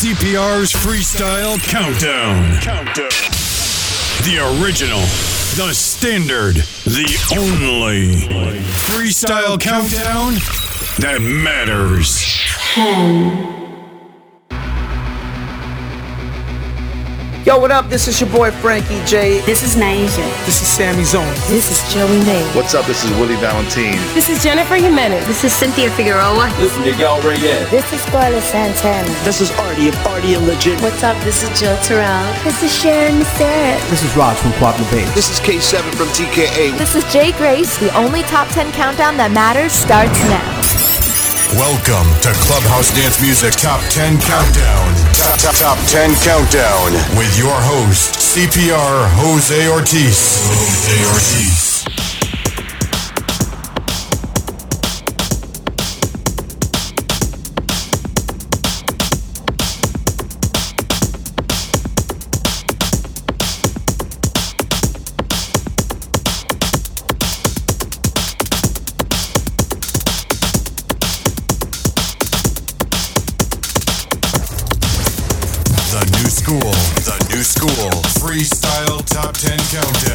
CPR's Freestyle Countdown. Countdown. The original, the standard, the only Freestyle Countdown that matters. Yo, what up? This is your boy Frankie J. This is Naija. This is Sammy Zone. This is Joey May. What's up? This is Willie Valentine. This is Jennifer Jimenez. This is Cynthia Figueroa. This is Miguel Reyes. This is Scarlett Santana. This is Artie of Artie and Legit. What's up? This is Jill Terrell. This is Sharon Sarah. This is Raj from Quattro Bay. This is K7 from TKA. This is Jay Grace. The only top 10 countdown that matters starts now. Welcome to Clubhouse Dance Music Top 10 Countdown. Top, top, top 10 Countdown with your host, CPR Jose Ortiz. Jose Ortiz. Freestyle top 10 countdown,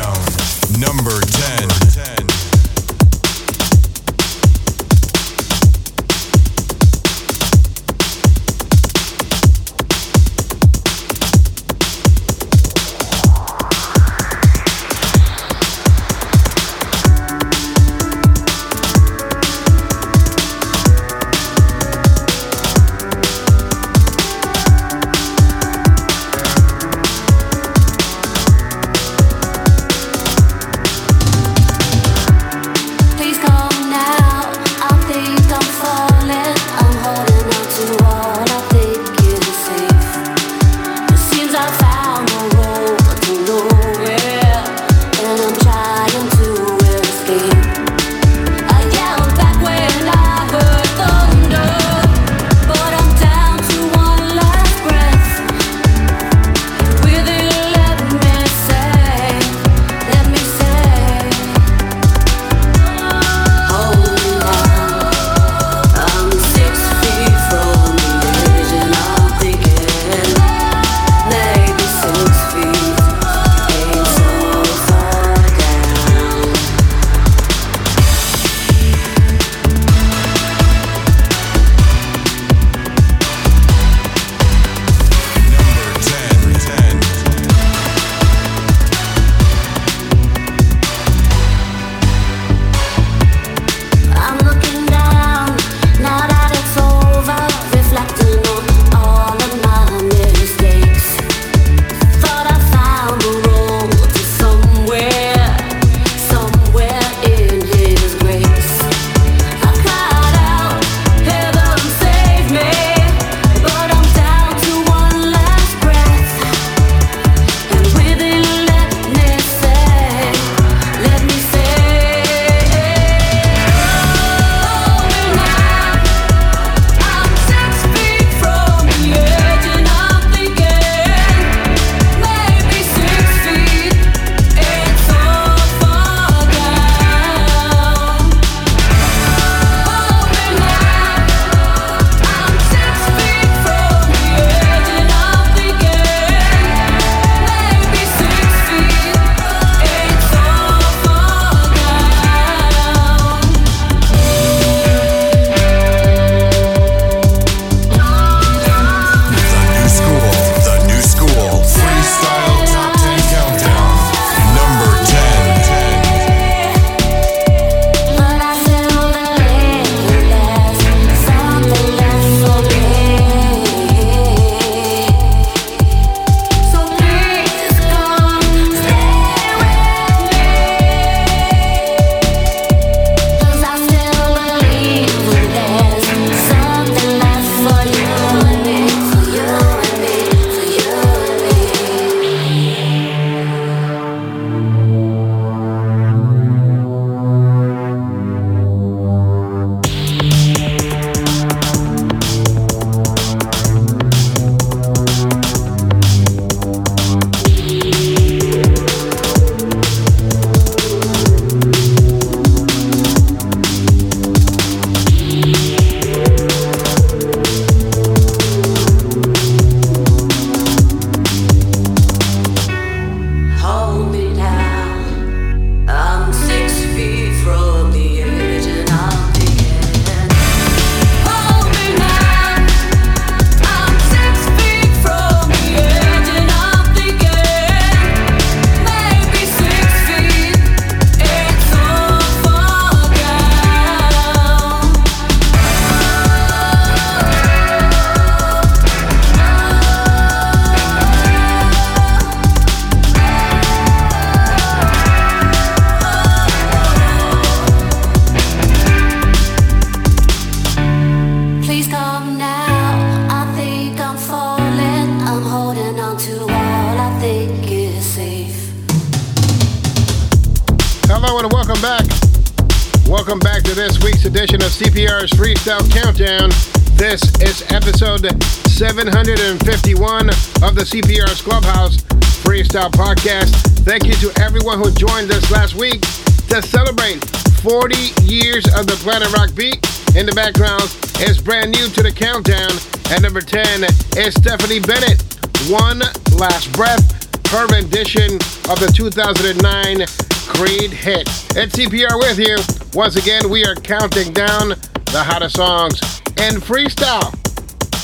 CPR's Freestyle Countdown. This is episode 751 of the CPR's Clubhouse Freestyle Podcast. Thank you to everyone who joined us last week to celebrate 40 years of the Planet Rock beat. In the background is brand new to the countdown. At number 10 is Stephanie Bennett. One Last Breath, her rendition of the 2009 Creed hit. It's CPR with you. Once again, we are counting down the hottest songs in freestyle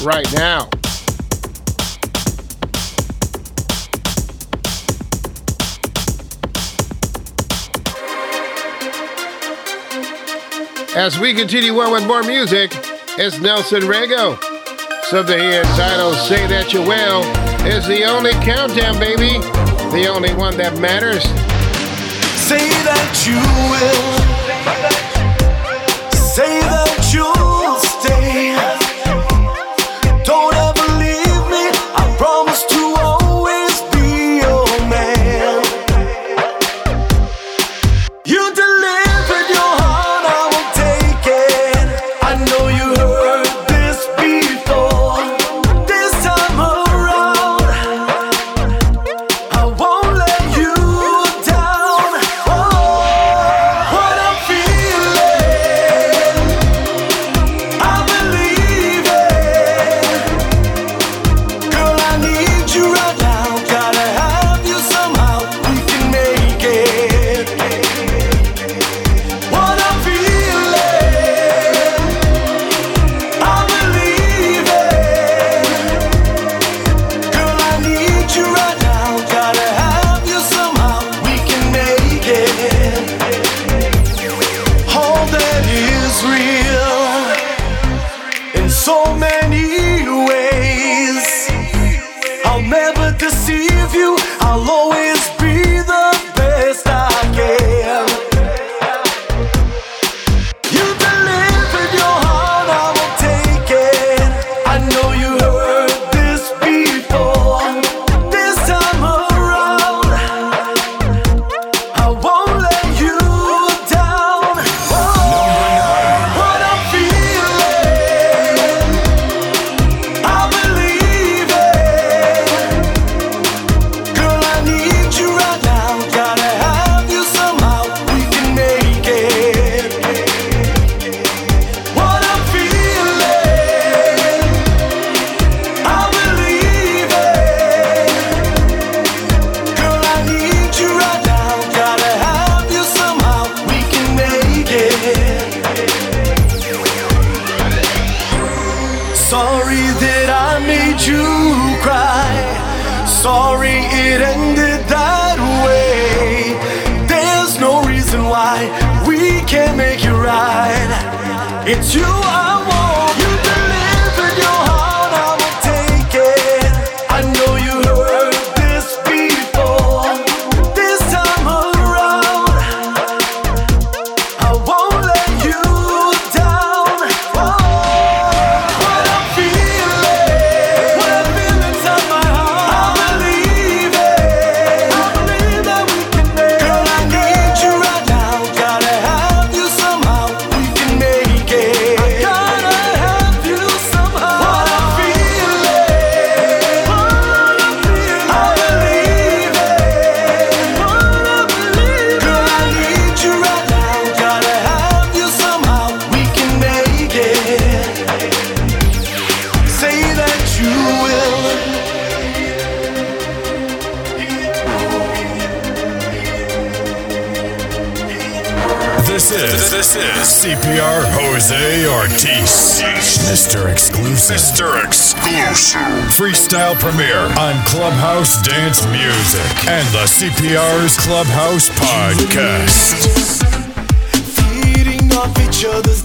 right now. As we continue on with more music, it's Nelson Rego. Something he entitled Say That You Will is the only countdown, baby. The only one that matters. Say that you will. Say that and the CPR's Clubhouse Podcast. Feeding off each other's.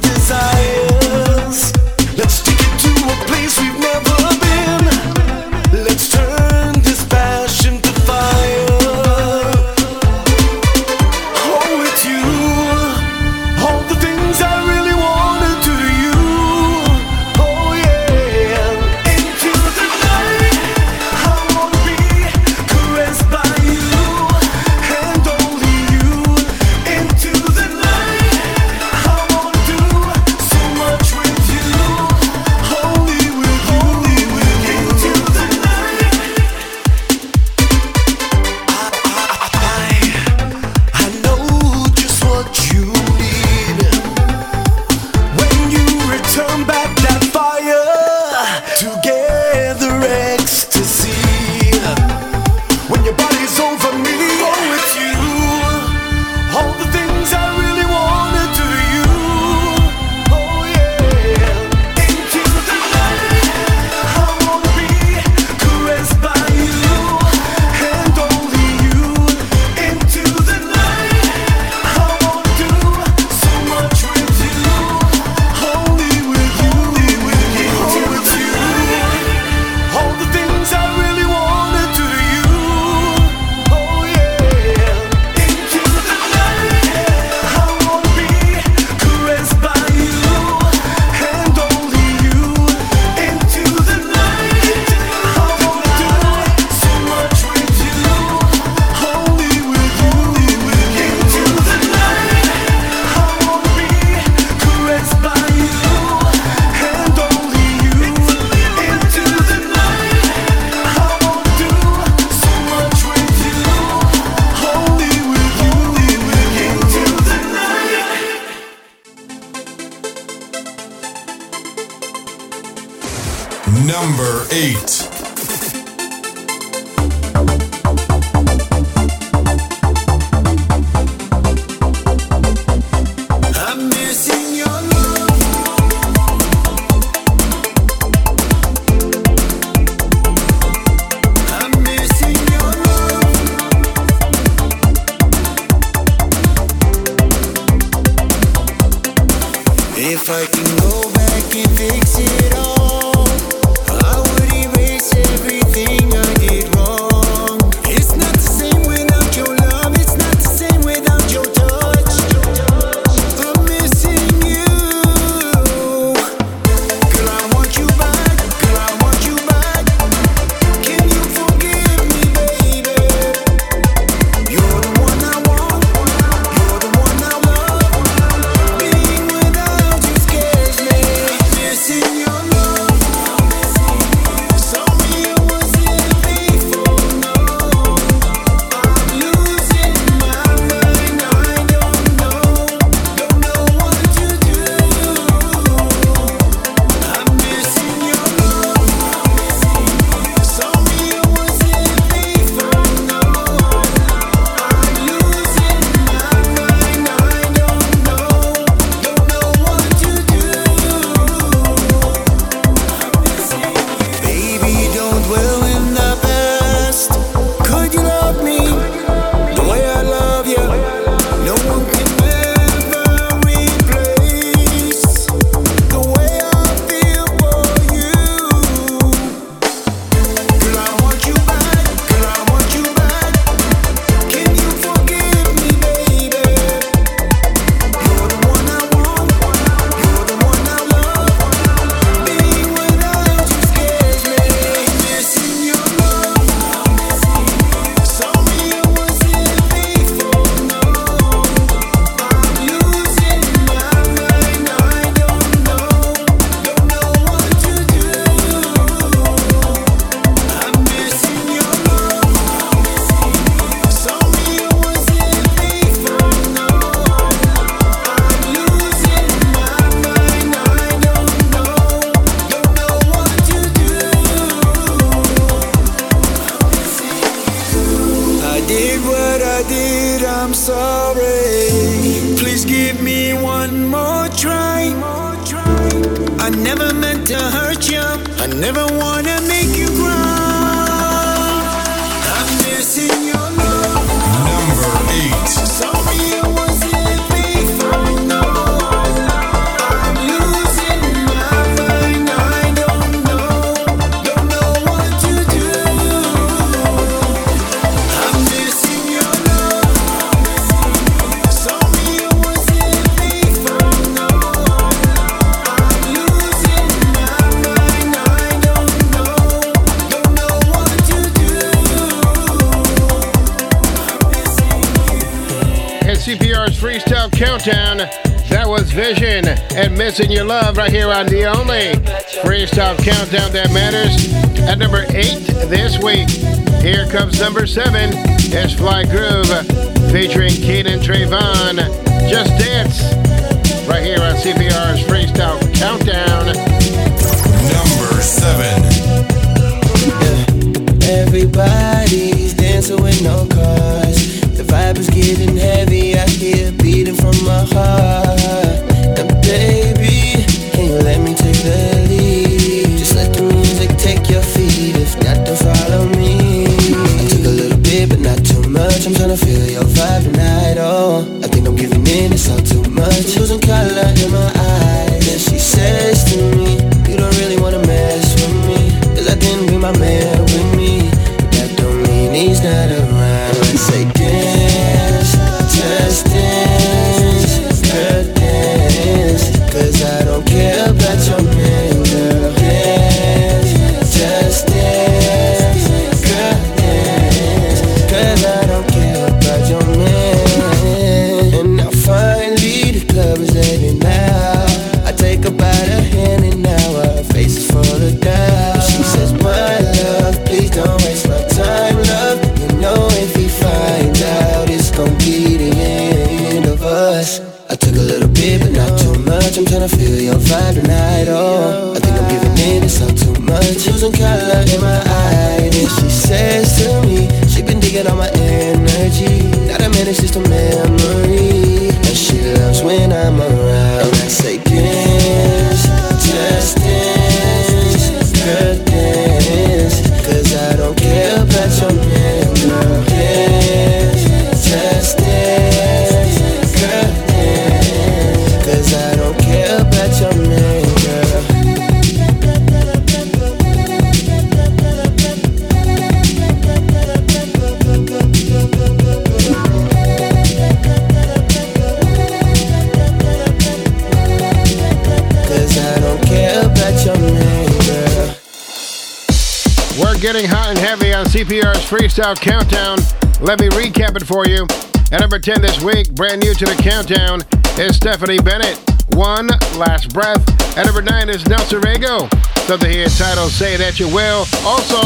Countdown. Let me recap it for you. At number 10 this week, brand new to the countdown, is Stephanie Bennett. One Last Breath. At number 9 is Nelson Rego. Something here titled Say That You Will. Also,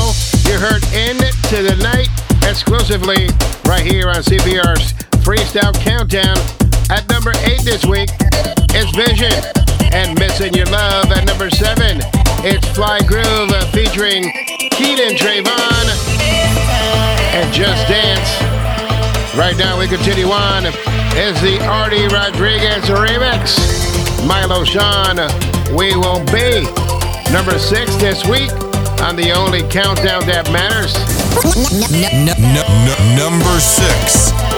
you heard Into the Night exclusively right here on CPR's Freestyle Countdown. At number 8 this week it's Vision. And Missing Your Love at number 7. It's Fly Groove featuring Keaton Trayvon and Just Dance. Right now, we continue on. Is the Artie Rodriguez remix? Milo Sean, We Will Be. Number six this week on the only countdown that matters. number six.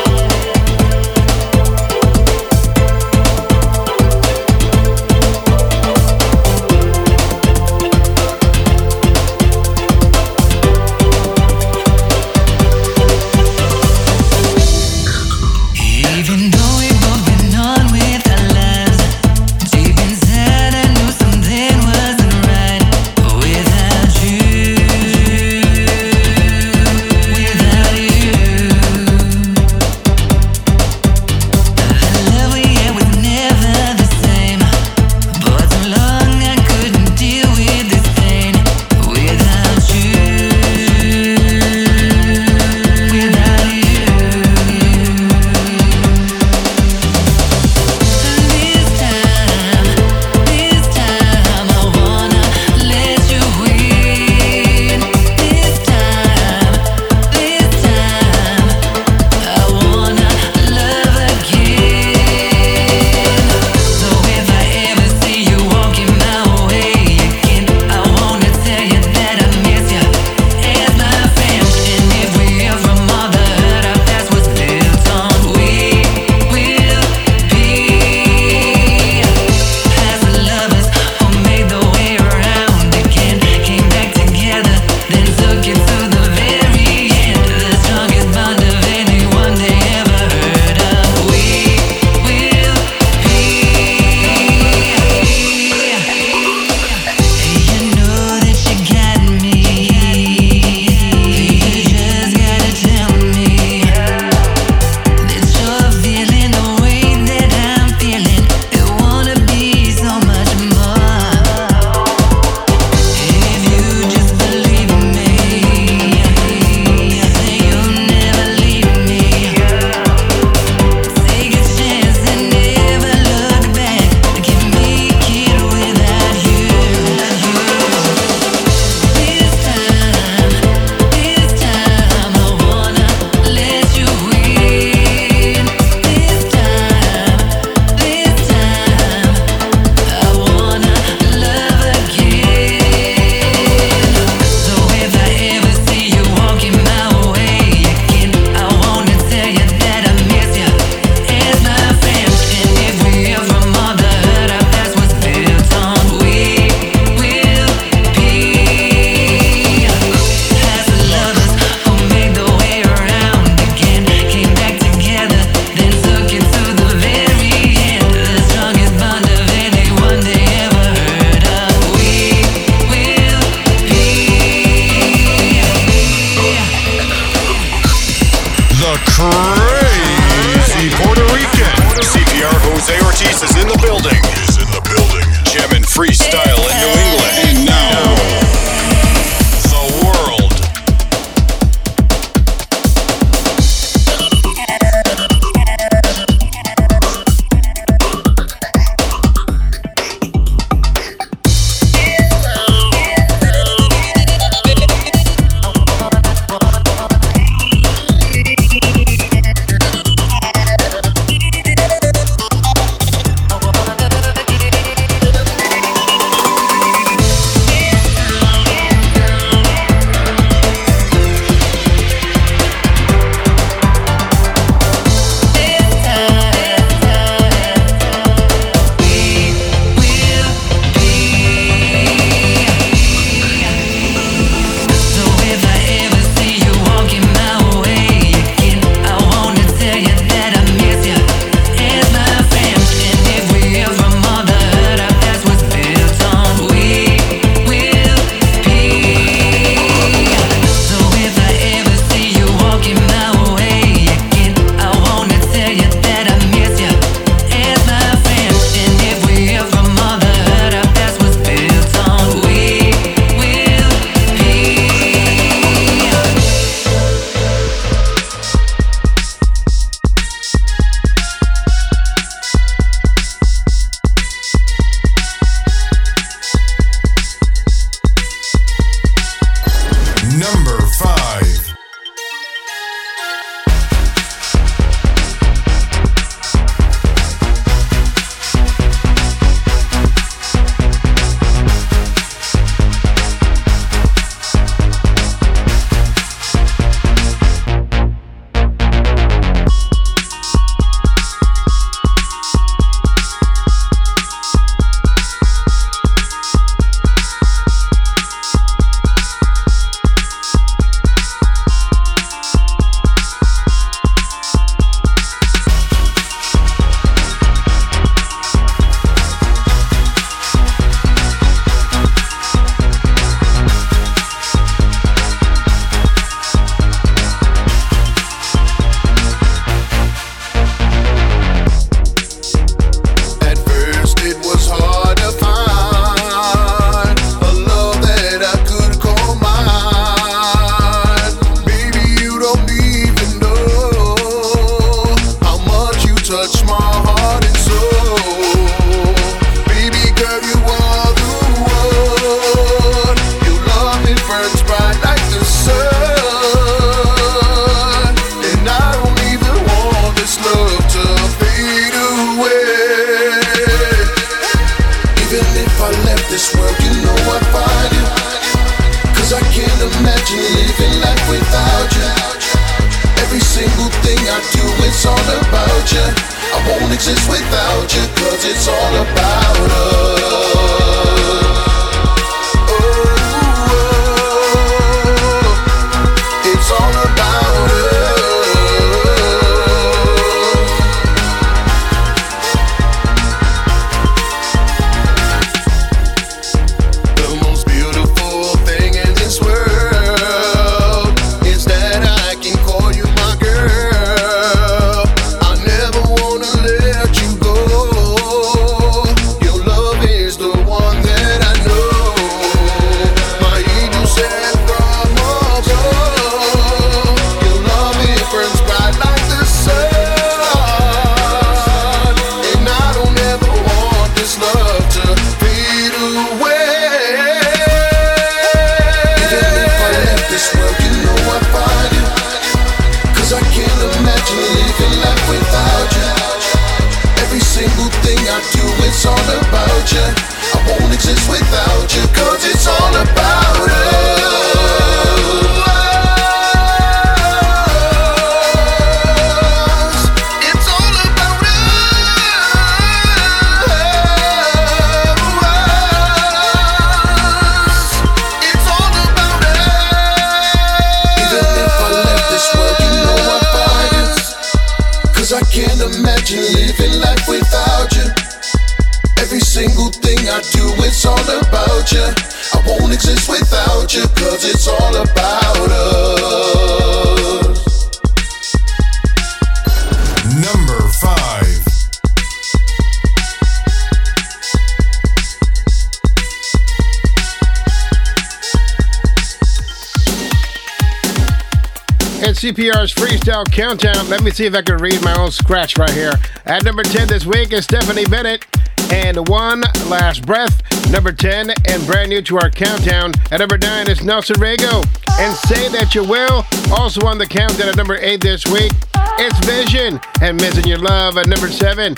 Countdown. Let me see if I can read my own scratch right here. At number 10 this week is Stephanie Bennett. And One Last Breath, number 10, and brand new to our countdown. At number 9 is Nelson Rego. And Say That You Will, also on the countdown at number 8 this week. It's Vision and Missing Your Love at number 7.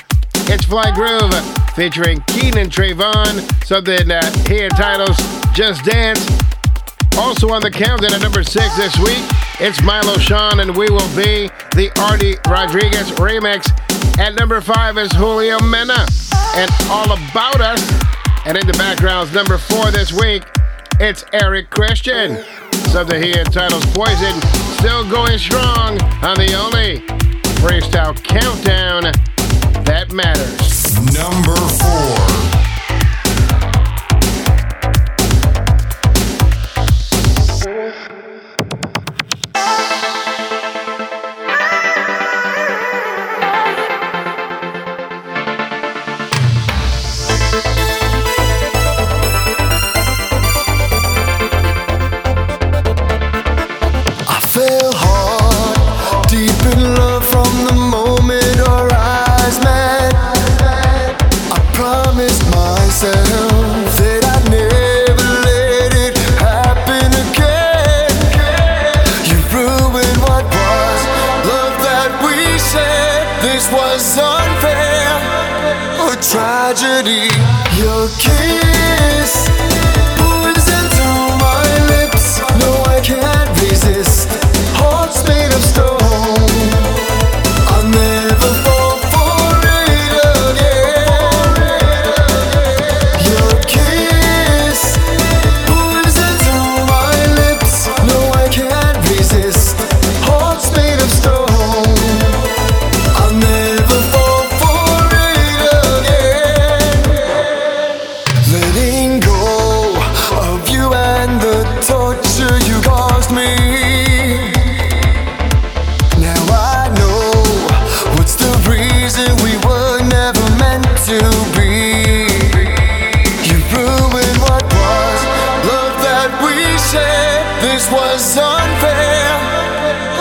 It's Fly Groove featuring Keenan Trayvon, something that he entitles Just Dance. Also on the countdown at number six this week, it's Milo Sean and We Will Be, the Artie Rodriguez remix. At number five is Julio Mena and All About Us. And in the background is number four this week, it's Eric Christian. Something he entitles Poison, still going strong on the only freestyle countdown that matters. Number four. This was unfair,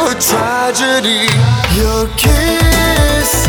a tragedy. Your kiss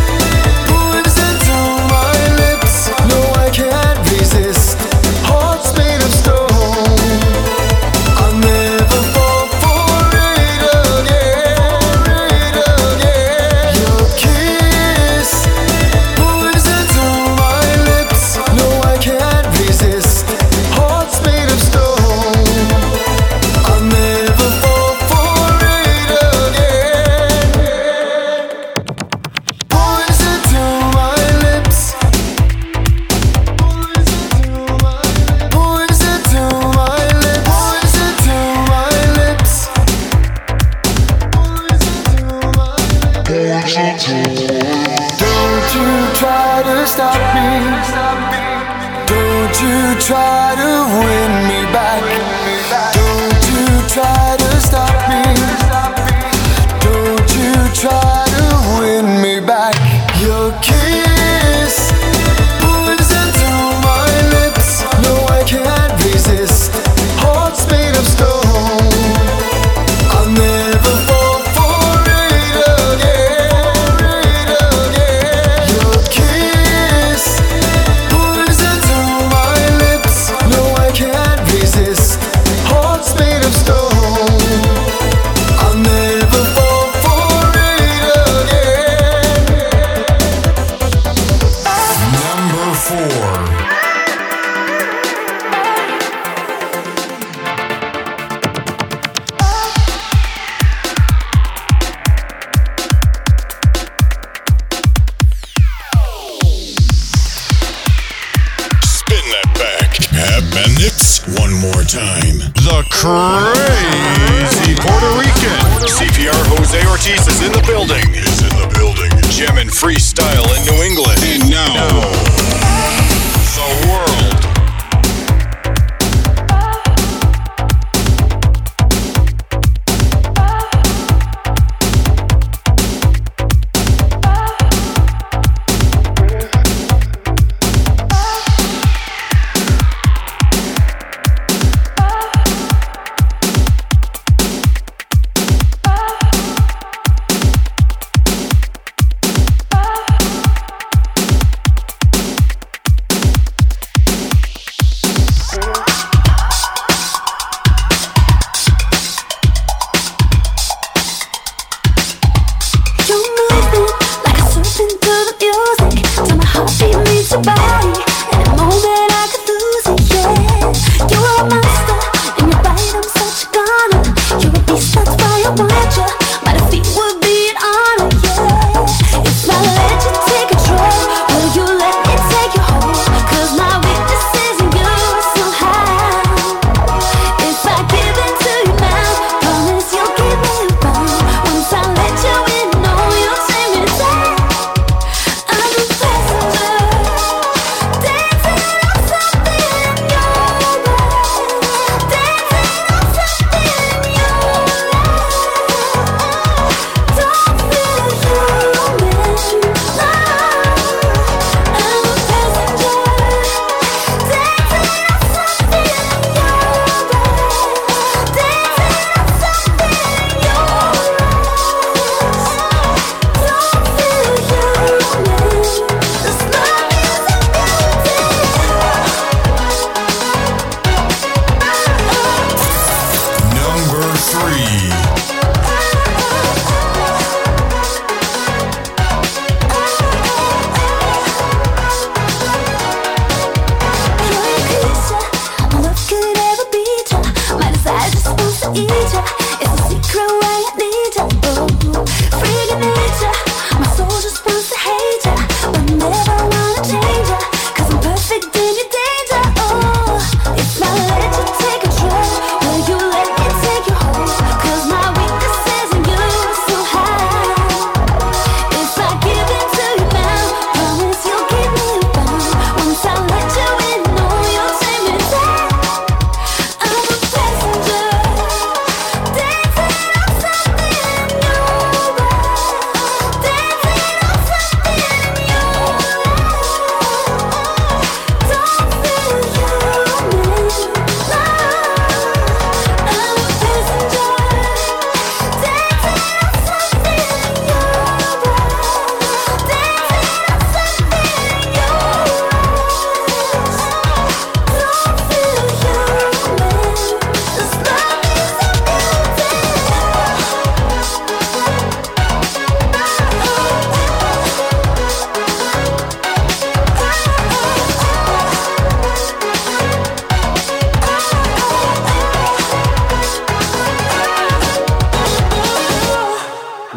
time. The crazy Puerto Rican. CPR Jose Ortiz is in the building. Is in the building. Gem and freestyle in New England. And now, the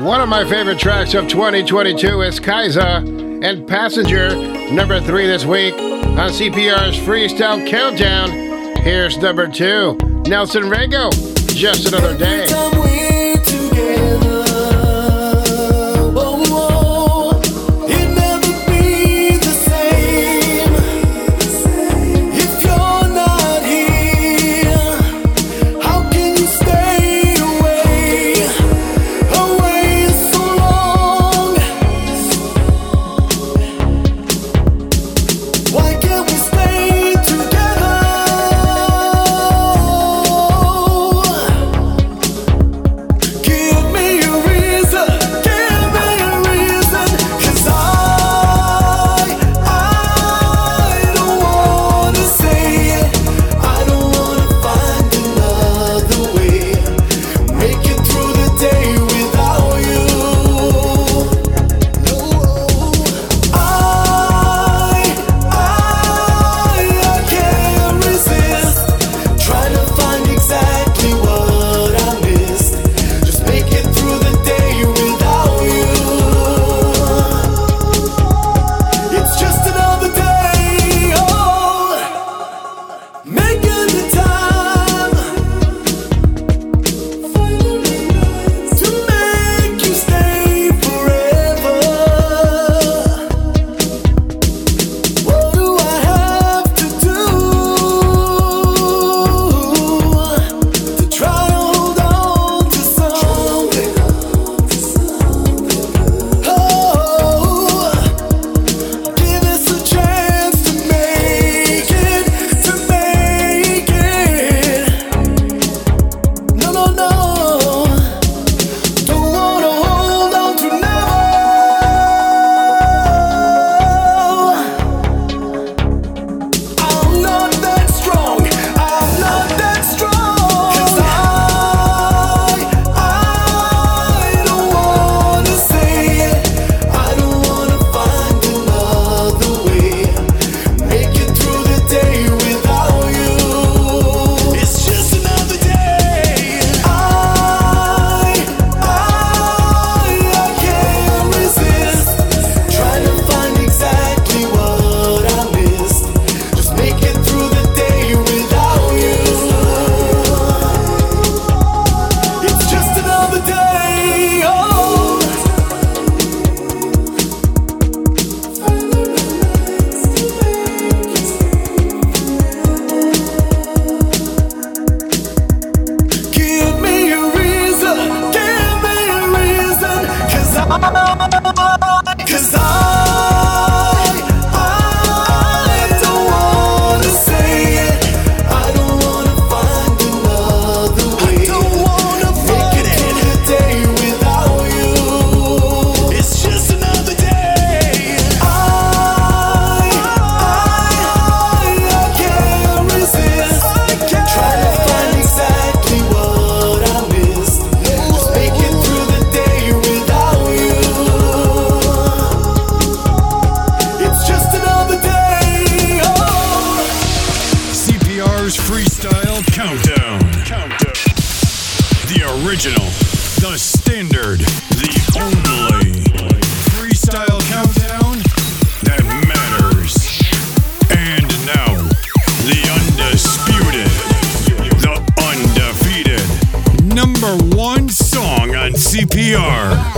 One of my favorite tracks of 2022 is Kaiser and Passenger, number three this week on CPR's Freestyle Countdown. Here's number two, Nelson Rego, Just Another Day. Freestyle Countdown. Countdown. The original, the standard, the only freestyle countdown that matters. And now, the undisputed, the undefeated, number one song on CPR.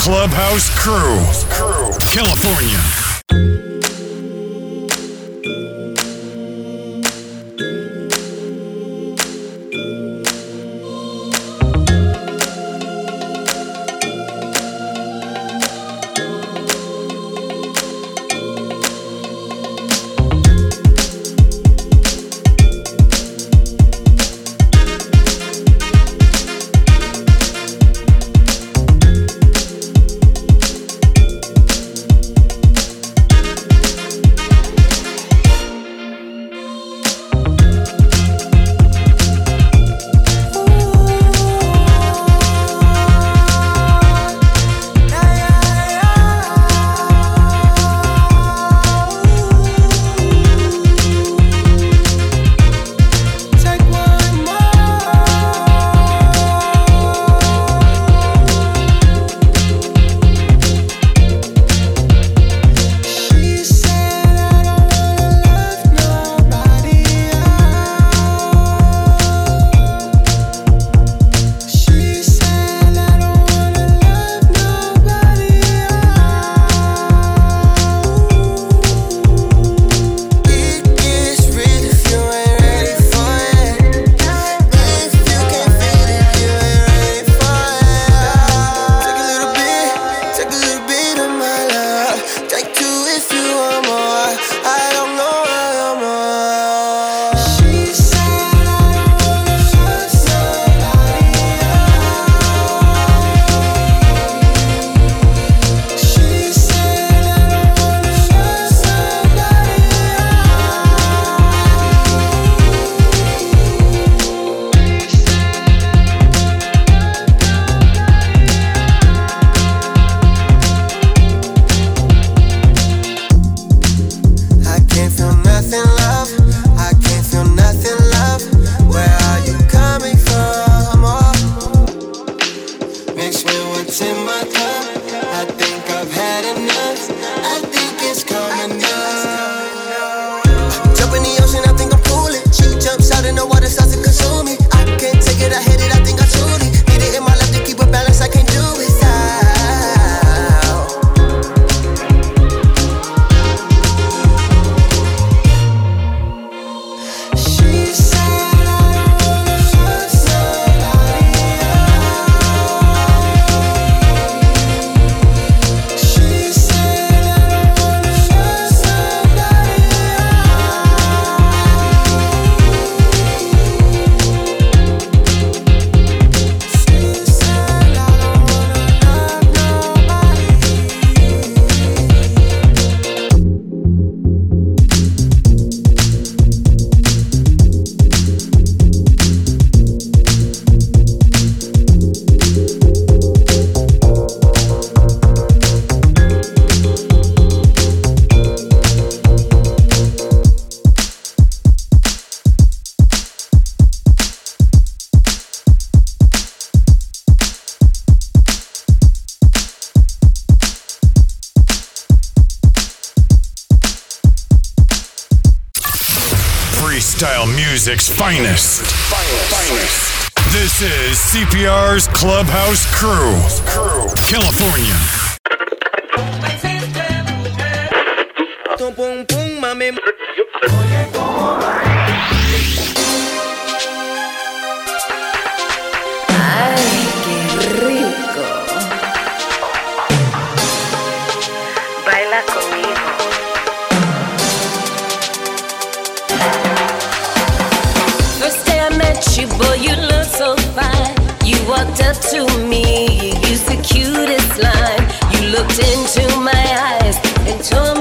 Clubhouse. music's finest. finest. This is CPR's Clubhouse Crew, California. walked up to me, you used the cutest line. You looked into my eyes and told me.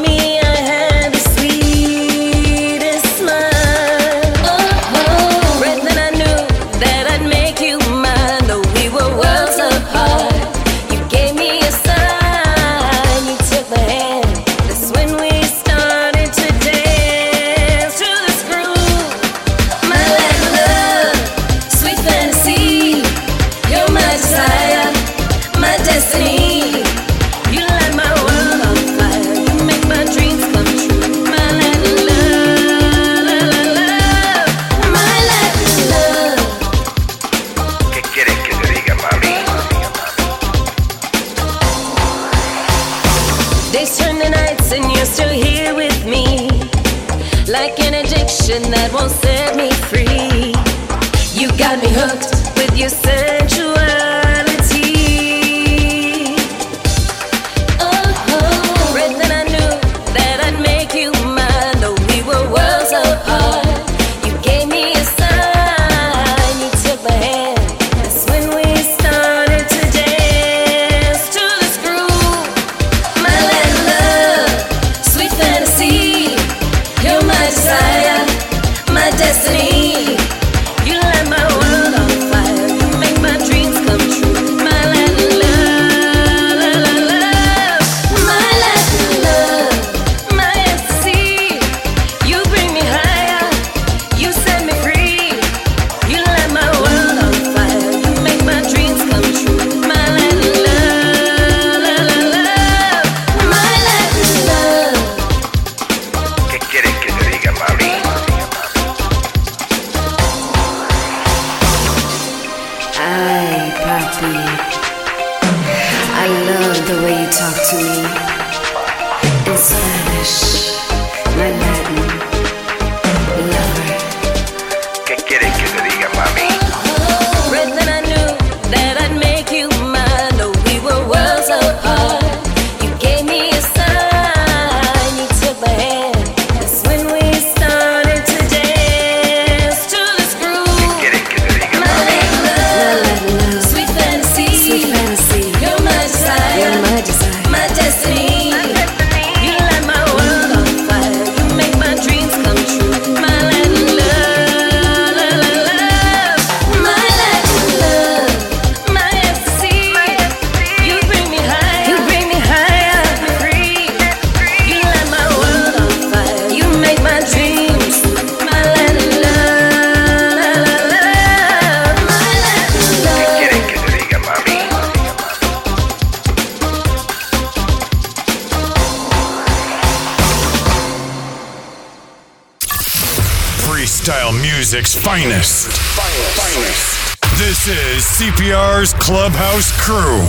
music's finest. finest. This is CPR's Clubhouse Crew,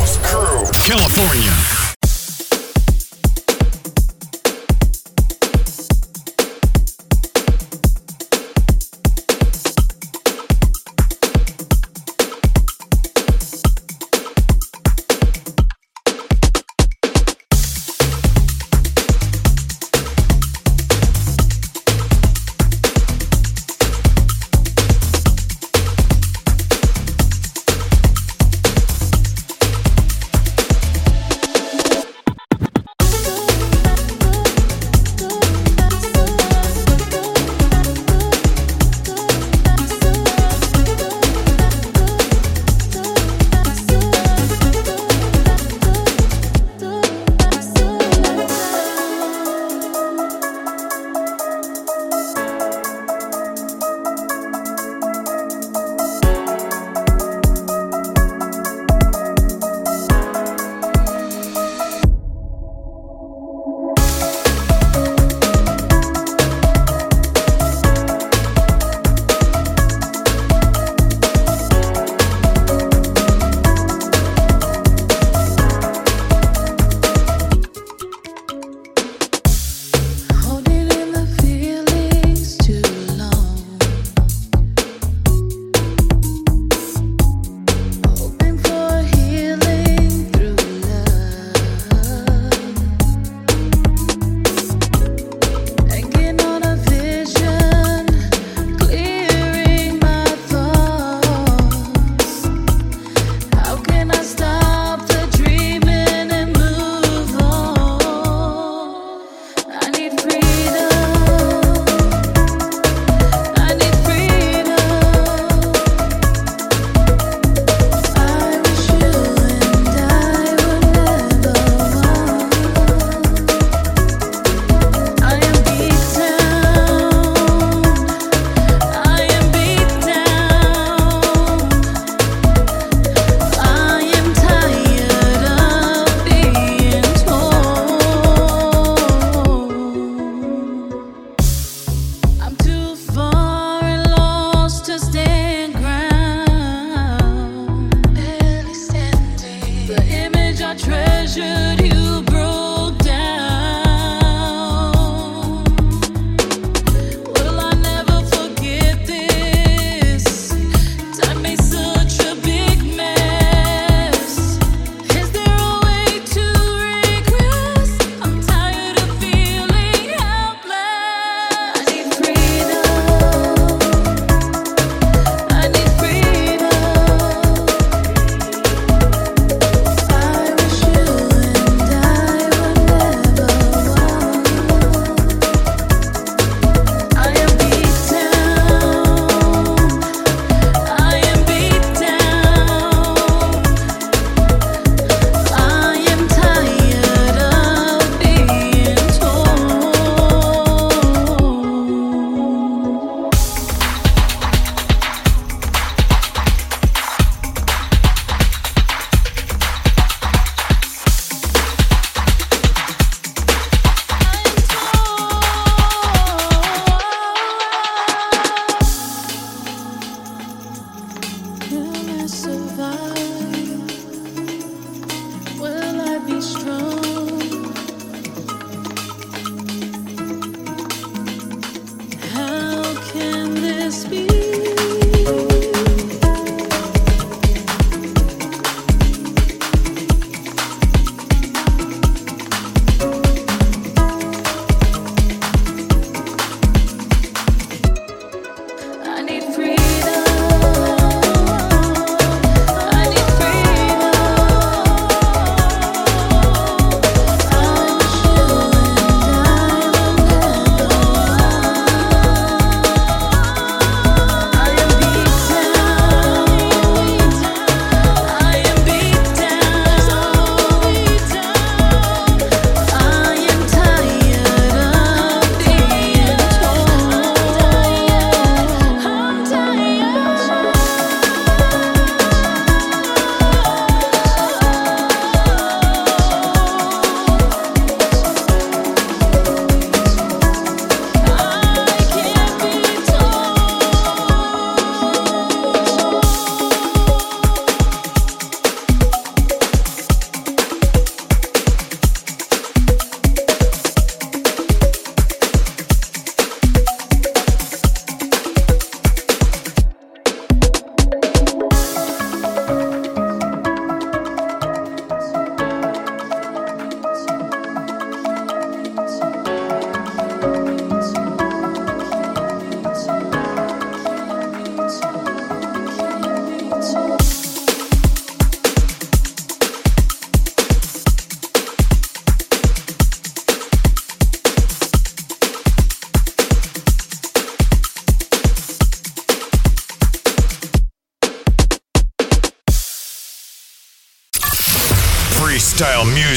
California.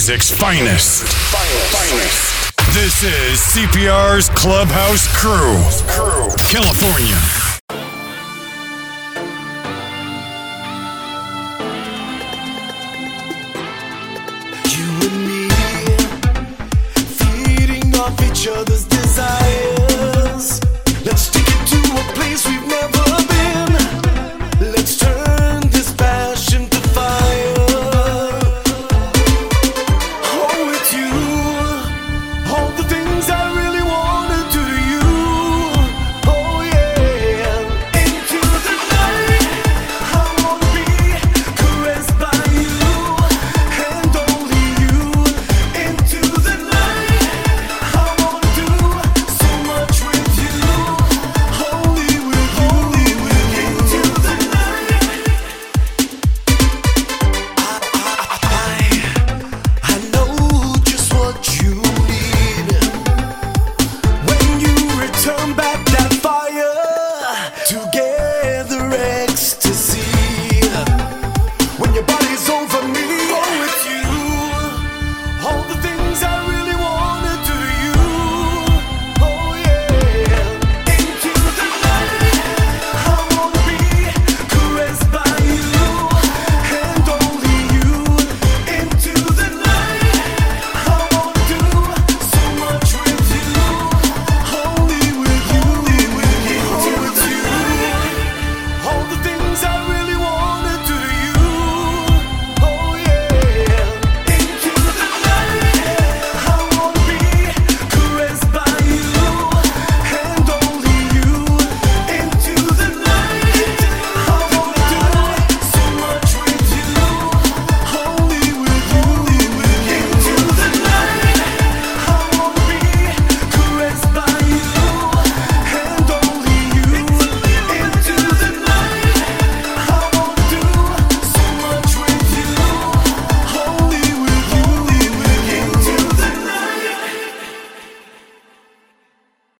Music's finest. This is CPR's Clubhouse Crew. California.